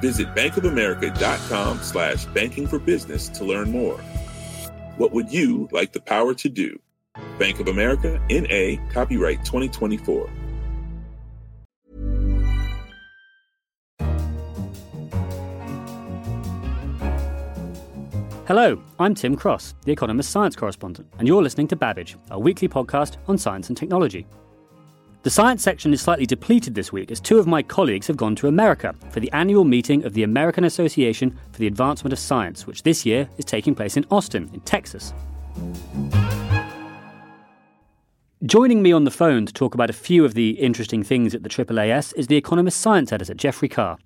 Visit bankofamerica.com slash banking for business to learn more. What would you like the power to do? Bank of America, N.A., copyright 2024. Hello, I'm Tim Cross, the Economist science correspondent, and you're listening to Babbage, a weekly podcast on science and technology. The science section is slightly depleted this week as two of my colleagues have gone to America for the annual meeting of the American Association for the Advancement of Science, which this year is taking place in Austin, in Texas. Joining me on the phone to talk about a few of the interesting things at the AAAS is the Economist science editor, Geoffrey Carr.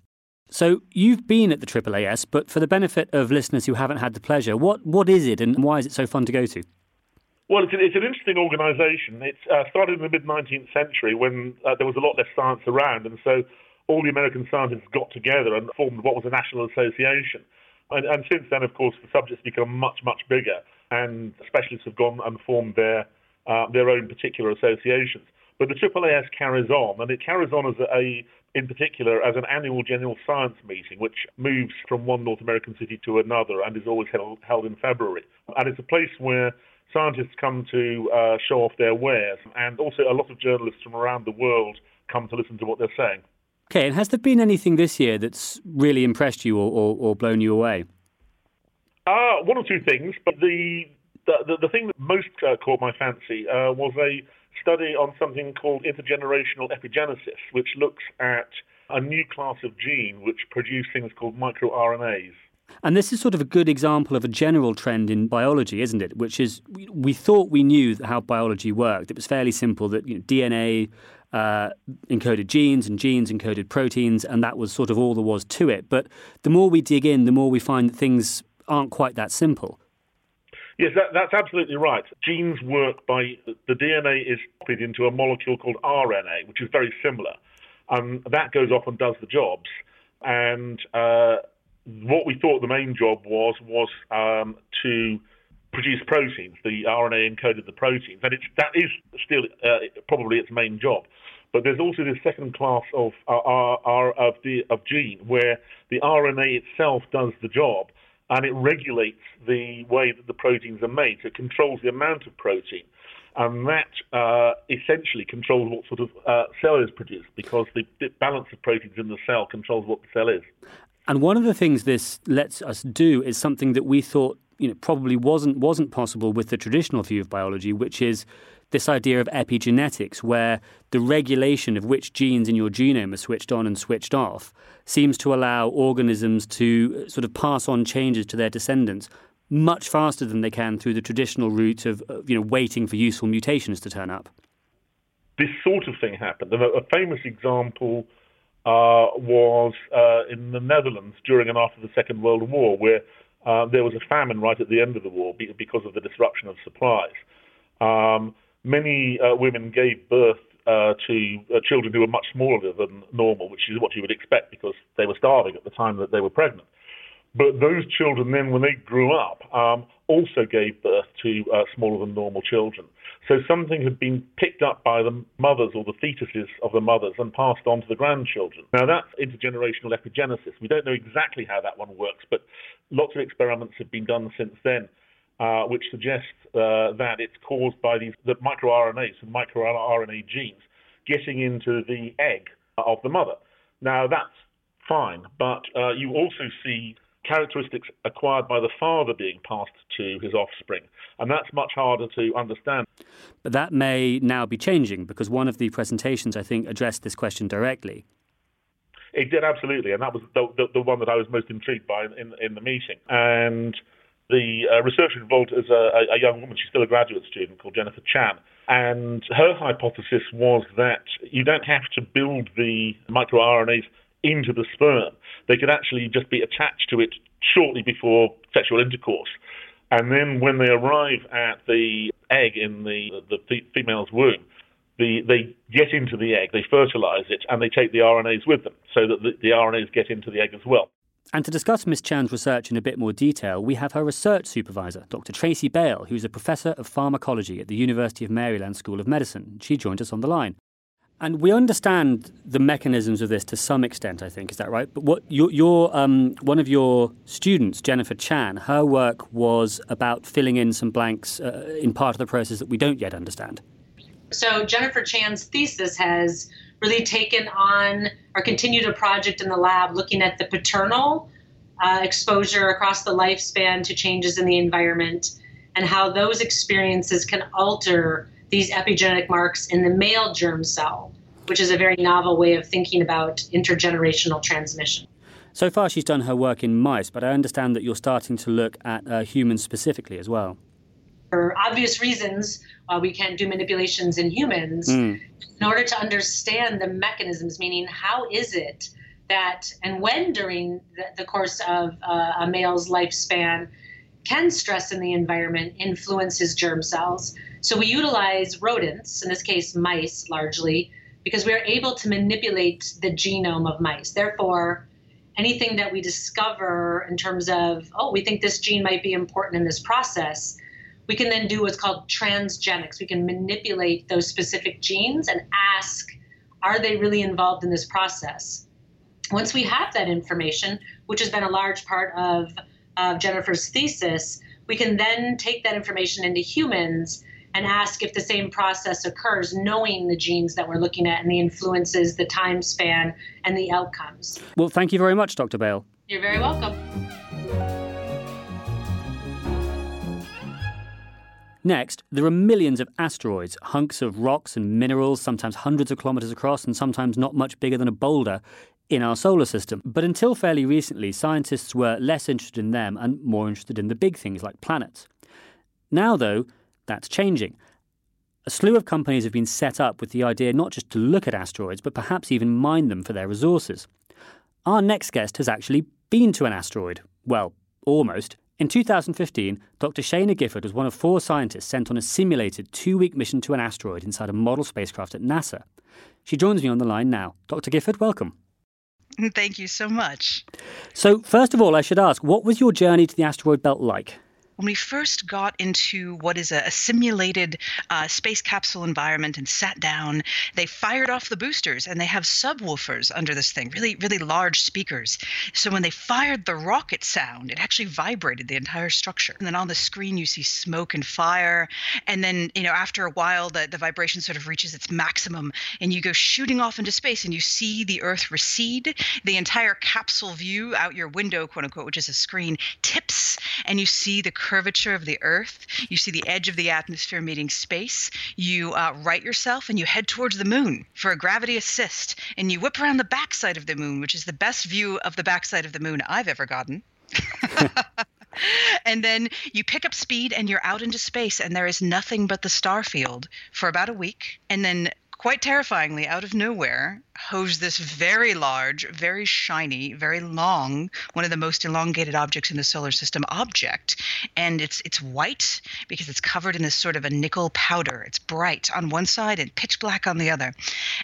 So, you've been at the AAAS, but for the benefit of listeners who haven't had the pleasure, what, what is it and why is it so fun to go to? Well, it's, it's an interesting organisation. It uh, started in the mid 19th century when uh, there was a lot less science around, and so all the American scientists got together and formed what was a national association. And, and since then, of course, the subject's become much, much bigger, and specialists have gone and formed their uh, their own particular associations. But the AAAS carries on, and it carries on as a, a in particular as an annual general science meeting, which moves from one North American city to another and is always held, held in February. And it's a place where scientists come to uh, show off their wares, and also a lot of journalists from around the world come to listen to what they're saying. Okay, and has there been anything this year that's really impressed you or, or, or blown you away? Uh, one or two things, but the the, the thing that most uh, caught my fancy uh, was a study on something called intergenerational epigenesis, which looks at a new class of gene which produce things called microRNAs. And this is sort of a good example of a general trend in biology, isn't it? Which is we thought we knew how biology worked. It was fairly simple that you know, DNA uh, encoded genes and genes encoded proteins, and that was sort of all there was to it. But the more we dig in, the more we find that things aren't quite that simple. Yes, that, that's absolutely right. Genes work by the DNA is copied into a molecule called RNA, which is very similar. and that goes off and does the jobs. And uh, what we thought the main job was was um, to produce proteins. The RNA encoded the proteins, and it's, that is still uh, probably its main job. But there's also this second class of uh, of the of gene where the RNA itself does the job, and it regulates the way that the proteins are made. So it controls the amount of protein, and that uh, essentially controls what sort of uh, cell is produced because the, the balance of proteins in the cell controls what the cell is. And one of the things this lets us do is something that we thought you know, probably wasn't wasn't possible with the traditional view of biology, which is this idea of epigenetics, where the regulation of which genes in your genome are switched on and switched off seems to allow organisms to sort of pass on changes to their descendants much faster than they can through the traditional route of, you know waiting for useful mutations to turn up. This sort of thing happened. A famous example uh, was uh, in the Netherlands during and after the Second World War, where uh, there was a famine right at the end of the war because of the disruption of supplies. Um, many uh, women gave birth uh, to uh, children who were much smaller than normal, which is what you would expect because they were starving at the time that they were pregnant. But those children then, when they grew up, um, also gave birth to smaller than normal children. So something had been picked up by the mothers or the fetuses of the mothers and passed on to the grandchildren. Now that's intergenerational epigenesis. We don't know exactly how that one works, but lots of experiments have been done since then, uh, which suggest uh, that it's caused by these the microRNAs and microRNA genes getting into the egg of the mother. Now that's fine, but uh, you also see characteristics acquired by the father being passed to his offspring. And that's much harder to understand. But that may now be changing because one of the presentations, I think, addressed this question directly. It did, absolutely. And that was the, the, the one that I was most intrigued by in, in the meeting. And the uh, researcher involved is a, a, young woman, she's still a graduate student called Jennifer Chan. And her hypothesis was that you don't have to build the microRNAs into the sperm. They could actually just be attached to it shortly before sexual intercourse. And then when they arrive at the egg in the, the female's womb, the, they get into the egg, they fertilize it, and they take the RNAs with them so that the, the RNAs get into the egg as well. And to discuss Ms. Chan's research in a bit more detail, we have her research supervisor, Dr. Tracy Bale, who's a professor of pharmacology at the University of Maryland School of Medicine. She joined us on the line. And we understand the mechanisms of this to some extent, I think. Is that right? But what your, your um, one of your students, Jennifer Chan, her work was about filling in some blanks uh, in part of the process that we don't yet understand. So Jennifer Chan's thesis has really taken on or continued a project in the lab looking at the paternal uh, exposure across the lifespan to changes in the environment and how those experiences can alter these epigenetic marks in the male germ cell, which is a very novel way of thinking about intergenerational transmission. So far, she's done her work in mice, but I understand that you're starting to look at uh, humans specifically as well. For obvious reasons, uh, we can't do manipulations in humans. Mm. In order to understand the mechanisms, meaning how is it that, and when during the, the course of uh, a male's lifespan, can stress in the environment influence his germ cells? So we utilize rodents, in this case mice largely, because we are able to manipulate the genome of mice. Therefore, anything that we discover in terms of, oh, we think this gene might be important in this process, we can then do what's called transgenics. We can manipulate those specific genes and ask, are they really involved in this process? Once we have that information, which has been a large part of, of Jennifer's thesis, we can then take that information into humans and ask if the same process occurs, knowing the genes that we're looking at and the influences, the time span, and the outcomes. Well, thank you very much, Dr. Bale. You're very welcome. Next, there are millions of asteroids, hunks of rocks and minerals, sometimes hundreds of kilometres across and sometimes not much bigger than a boulder, in our solar system. But until fairly recently, scientists were less interested in them and more interested in the big things like planets. Now, though, that's changing. A slew of companies have been set up with the idea not just to look at asteroids, but perhaps even mine them for their resources. Our next guest has actually been to an asteroid. Well, almost. In 2015, Dr. Sheyna Gifford was one of four scientists sent on a simulated two week mission to an asteroid inside a model spacecraft at NASA. She joins me on the line now. Dr. Gifford, welcome. Thank you so much. So, first of all, I should ask, what was your journey to the asteroid belt like? When we first got into what is a, a simulated uh, space capsule environment and sat down, they fired off the boosters and they have subwoofers under this thing, really, really large speakers. So when they fired the rocket sound, it actually vibrated the entire structure. And then on the screen, you see smoke and fire. And then, you know, after a while, the, the vibration sort of reaches its maximum and you go shooting off into space and you see the Earth recede. The entire capsule view out your window, quote unquote, which is a screen, tips and you see the curvature of the Earth. You see the edge of the atmosphere meeting space. You uh, right yourself and you head towards the moon for a gravity assist. And you whip around the backside of the moon, which is the best view of the backside of the moon I've ever gotten. and then you pick up speed and you're out into space and there is nothing but the star field for about a week and then quite terrifyingly out of nowhere hose this very large, very shiny, very long, one of the most elongated objects in the solar system object. And it's it's white because it's covered in this sort of a nickel powder. It's bright on one side and pitch black on the other.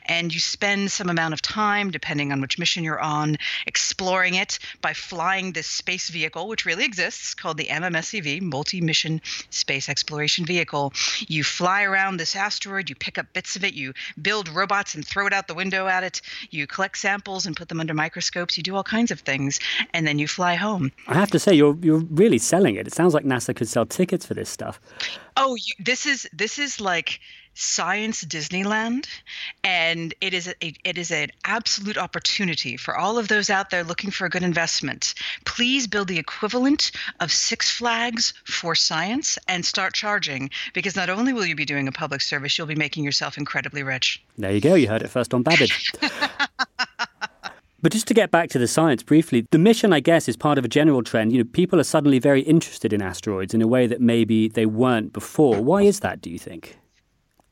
And you spend some amount of time, depending on which mission you're on, exploring it by flying this space vehicle, which really exists, called the MMSEV, Multi Mission Space Exploration Vehicle. You fly around this asteroid, you pick up bits of it, you build robots and throw it out the window at it it, you collect samples and put them under microscopes, you do all kinds of things, and then you fly home. I have to say, you're you're really selling it. It sounds like NASA could sell tickets for this stuff. Oh, you, this is this is like science Disneyland, and it is a, it is an absolute opportunity for all of those out there looking for a good investment. Please build the equivalent of Six Flags for science and start charging, because not only will you be doing a public service, you'll be making yourself incredibly rich. There you go. You heard it first on Babbage. But just to get back to the science briefly, the mission, I guess, is part of a general trend. You know, people are suddenly very interested in asteroids in a way that maybe they weren't before. Why is that, do you think?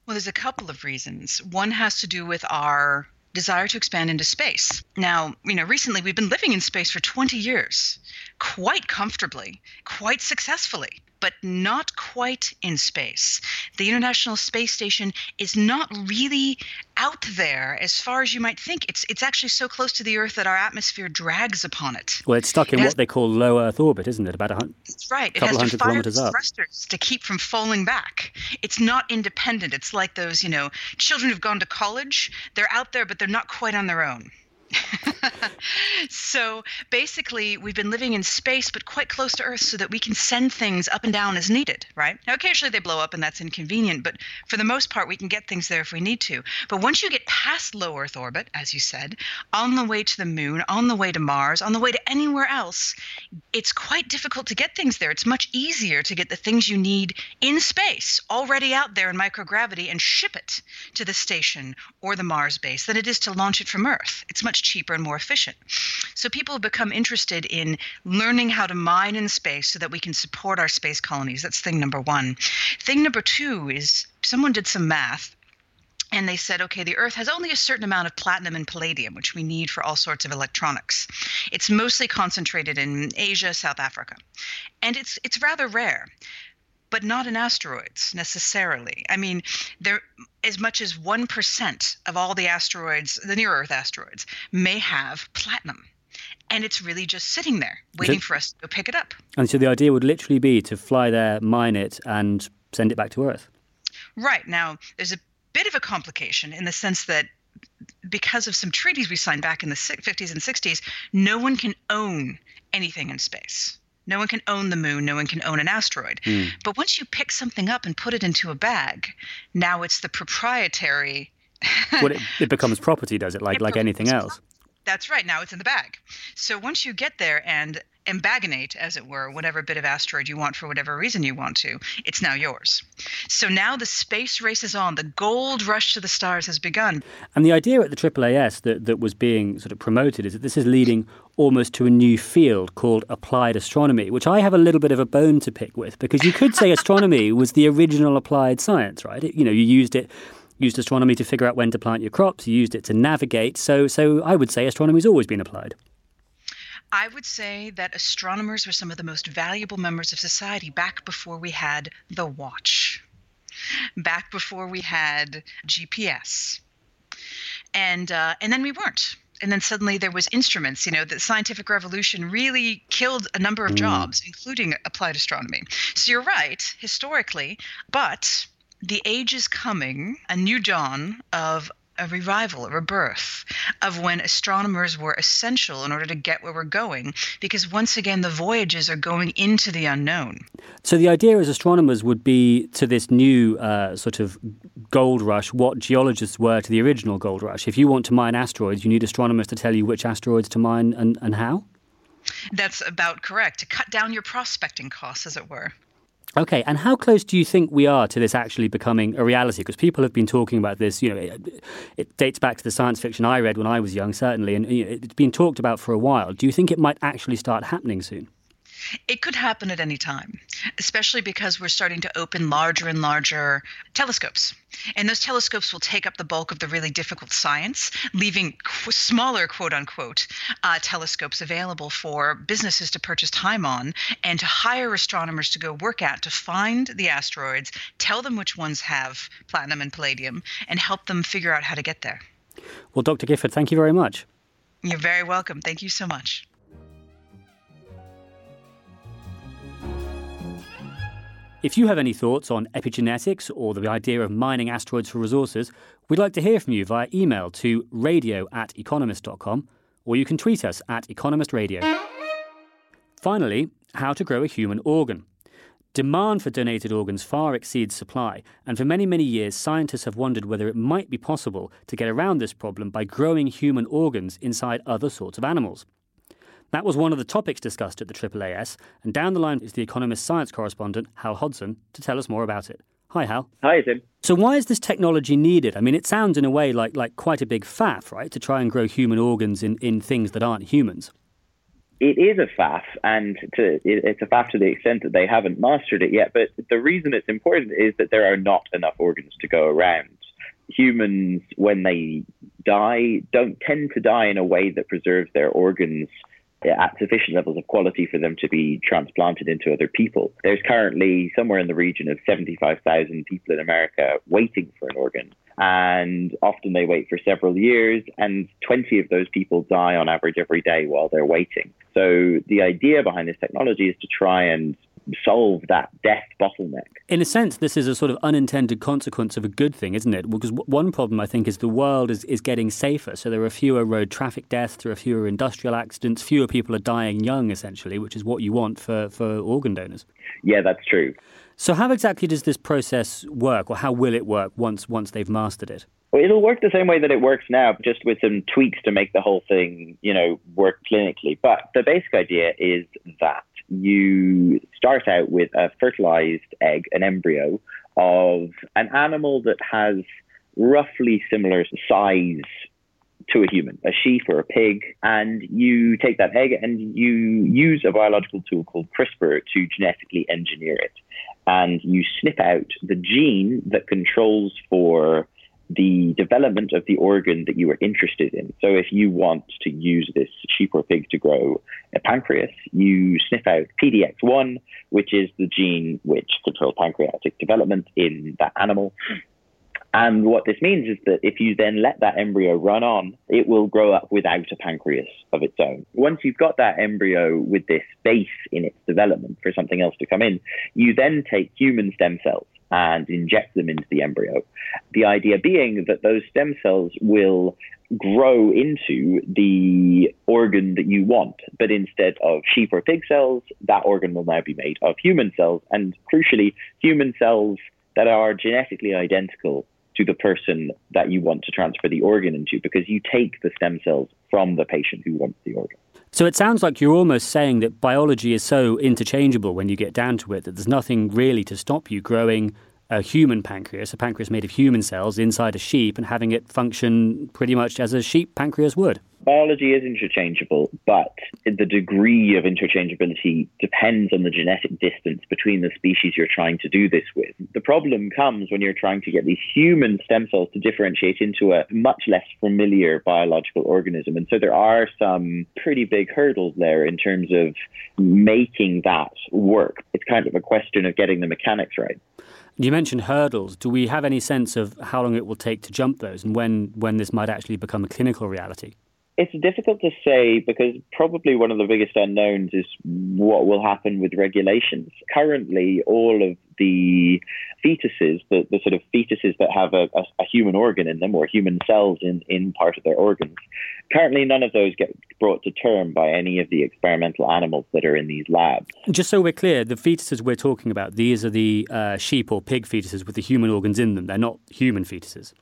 Well, there's a couple of reasons. One has to do with our desire to expand into space. Now, you know, recently we've been living in space for 20 years, quite comfortably, quite successfully but not quite in space. The International Space Station is not really out there as far as you might think. It's it's actually so close to the Earth that our atmosphere drags upon it. Well, it's stuck in it has, what they call low Earth orbit, isn't it? About a hundred. That's right. It has to fire thrusters to keep from falling back. It's not independent. It's like those, you know, children who've gone to college. They're out there, but they're not quite on their own. so basically, we've been living in space, but quite close to Earth, so that we can send things up and down as needed, right? Now, occasionally they blow up, and that's inconvenient, but for the most part, we can get things there if we need to. But once you get past low Earth orbit, as you said, on the way to the moon, on the way to Mars, on the way to anywhere else, it's quite difficult to get things there. It's much easier to get the things you need in space, already out there in microgravity, and ship it to the station or the Mars base than it is to launch it from Earth. It's much cheaper and more efficient. So people have become interested in learning how to mine in space so that we can support our space colonies. That's thing number one. Thing number two is someone did some math and they said, okay, the Earth has only a certain amount of platinum and palladium, which we need for all sorts of electronics. It's mostly concentrated in Asia, South Africa, and it's it's rather rare but not in asteroids necessarily. I mean, there as much as 1% of all the asteroids, the near Earth asteroids, may have platinum. And it's really just sitting there, waiting for us to go pick it up. And so the idea would literally be to fly there, mine it, and send it back to Earth. Right. Now, there's a bit of a complication in the sense that because of some treaties we signed back in the 50s and 60s, no one can own anything in space. No one can own the moon. No one can own an asteroid. Mm. But once you pick something up and put it into a bag, now it's the proprietary. well, it, it, becomes property, does it? Like it like anything else. That's right. Now it's in the bag. So once you get there and embagonate, as it were, whatever bit of asteroid you want for whatever reason you want to, it's now yours. So now the space race is on. The gold rush to the stars has begun. And the idea at the AAAS that, that was being sort of promoted is that this is leading almost to a new field called applied astronomy, which I have a little bit of a bone to pick with because you could say astronomy was the original applied science, right? It, you know, you used it used astronomy to figure out when to plant your crops. You used it to navigate. So, so I would say astronomy's always been applied. I would say that astronomers were some of the most valuable members of society back before we had the watch, back before we had GPS, and uh, and then we weren't. And then suddenly there was instruments. You know, the scientific revolution really killed a number of mm. jobs, including applied astronomy. So you're right, historically, but the age is coming, a new dawn of a revival, a rebirth of when astronomers were essential in order to get where we're going, because once again, the voyages are going into the unknown. So, the idea as astronomers would be to this new uh, sort of gold rush what geologists were to the original gold rush. If you want to mine asteroids, you need astronomers to tell you which asteroids to mine and, and how? That's about correct, to cut down your prospecting costs, as it were. Okay, and how close do you think we are to this actually becoming a reality? Because people have been talking about this. You know, it, it, dates back to the science fiction I read when I was young, certainly, and it's been talked about for a while. Do you think it might actually start happening soon? It could happen at any time, especially because we're starting to open larger and larger telescopes. And those telescopes will take up the bulk of the really difficult science, leaving qu- smaller, quote unquote, uh, telescopes available for businesses to purchase time on and to hire astronomers to go work at to find the asteroids, tell them which ones have platinum and palladium, and help them figure out how to get there. Well, Dr. Gifford, thank you very much. You're very welcome. Thank you so much. If you have any thoughts on epigenetics or the idea of mining asteroids for resources, we'd like to hear from you via email to radio at economist.com or you can tweet us at economistradio. Finally, how to grow a human organ. Demand for donated organs far exceeds supply, and for many, many years, scientists have wondered whether it might be possible to get around this problem by growing human organs inside other sorts of animals. That was one of the topics discussed at the AAAS, and down the line is the Economist science correspondent, Hal Hodson, to tell us more about it. Hi, Hal. Hi, Tim. So, why is this technology needed? I mean, it sounds in a way like, like quite a big faff, right, to try and grow human organs in, in things that aren't humans. It is a faff, and to, it's a faff to the extent that they haven't mastered it yet. But the reason it's important is that there are not enough organs to go around. humans, when they die, don't tend to die in a way that preserves their organs Uh, at sufficient levels of quality for them to be transplanted into other people. There's currently somewhere in the region of 75,000 people in America waiting for an organ. And often they wait for several years, and 20 of those people die on average every day while they're waiting. So the idea behind this technology is to try and solve that death bottleneck. In a sense, this is a sort of unintended consequence of a good thing, isn't it? Because one problem, I think, is the world is, is getting safer. So there are fewer road traffic deaths, there are fewer industrial accidents, fewer people are dying young, essentially, which is what you want for, for organ donors. Yeah, that's true. So how exactly does this process work, or how will it work once once they've mastered it? Well, it'll work the same way that it works now, just with some tweaks to make the whole thing, you know, work clinically. But the basic idea is that you start out with a fertilized egg, an embryo of an animal that has roughly similar size to a human, a sheep or a pig, and you take that egg and you use a biological tool called CRISPR to genetically engineer it. And you snip out the gene that controls for the development of the organ that you are interested in. So if you want to use this sheep or pig to grow a pancreas, you sniff out PDX1, which is the gene which controls pancreatic development in that animal. And what this means is that if you then let that embryo run on, it will grow up without a pancreas of its own. Once you've got that embryo with this base in its development for something else to come in, you then take human stem cells and inject them into the embryo. The idea being that those stem cells will grow into the organ that you want, but instead of sheep or pig cells, that organ will now be made of human cells, and crucially, human cells that are genetically identical to the person that you want to transfer the organ into because you take the stem cells from the patient who wants the organ. So it sounds like you're almost saying that biology is so interchangeable when you get down to it that there's nothing really to stop you growing a human pancreas, a pancreas made of human cells inside a sheep and having it function pretty much as a sheep pancreas would biology is interchangeable, but the degree of interchangeability depends on the genetic distance between the species you're trying to do this with. The problem comes when you're trying to get these human stem cells to differentiate into a much less familiar biological organism. And so there are some pretty big hurdles there in terms of making that work. It's kind of a question of getting the mechanics right. You mentioned hurdles. Do we have any sense of how long it will take to jump those and when, when this might actually become a clinical reality? It's difficult to say because probably one of the biggest unknowns is what will happen with regulations. Currently, all of the fetuses, the, the sort of fetuses that have a, a, a, human organ in them or human cells in, in part of their organs, currently none of those get brought to term by any of the experimental animals that are in these labs. Just so we're clear, the fetuses we're talking about, these are the uh, sheep or pig fetuses with the human organs in them. They're not human fetuses.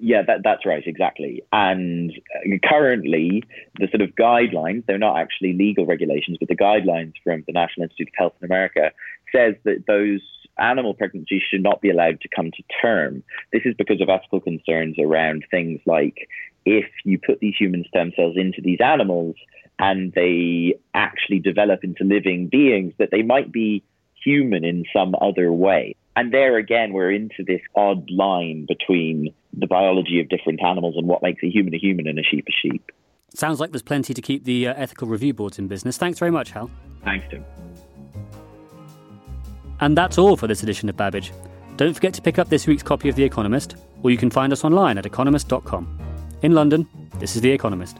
Yeah, that, that's right, exactly. And uh, currently, the sort of guidelines, they're not actually legal regulations, but the guidelines from the National Institute of Health in America says that those animal pregnancies should not be allowed to come to term. This is because of ethical concerns around things like if you put these human stem cells into these animals and they actually develop into living beings, that they might be human in some other way. And there again, we're into this odd line between the biology of different animals and what makes a human a human and a sheep a sheep. Sounds like there's plenty to keep the uh, ethical review boards in business. Thanks very much, Hal. Thanks, Tim. And that's all for this edition of Babbage. Don't forget to pick up this week's copy of The Economist, or you can find us online at economist.com. In London, this is The Economist.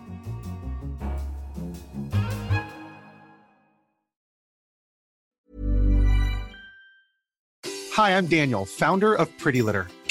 Hi, I'm Daniel, founder of Pretty Litter.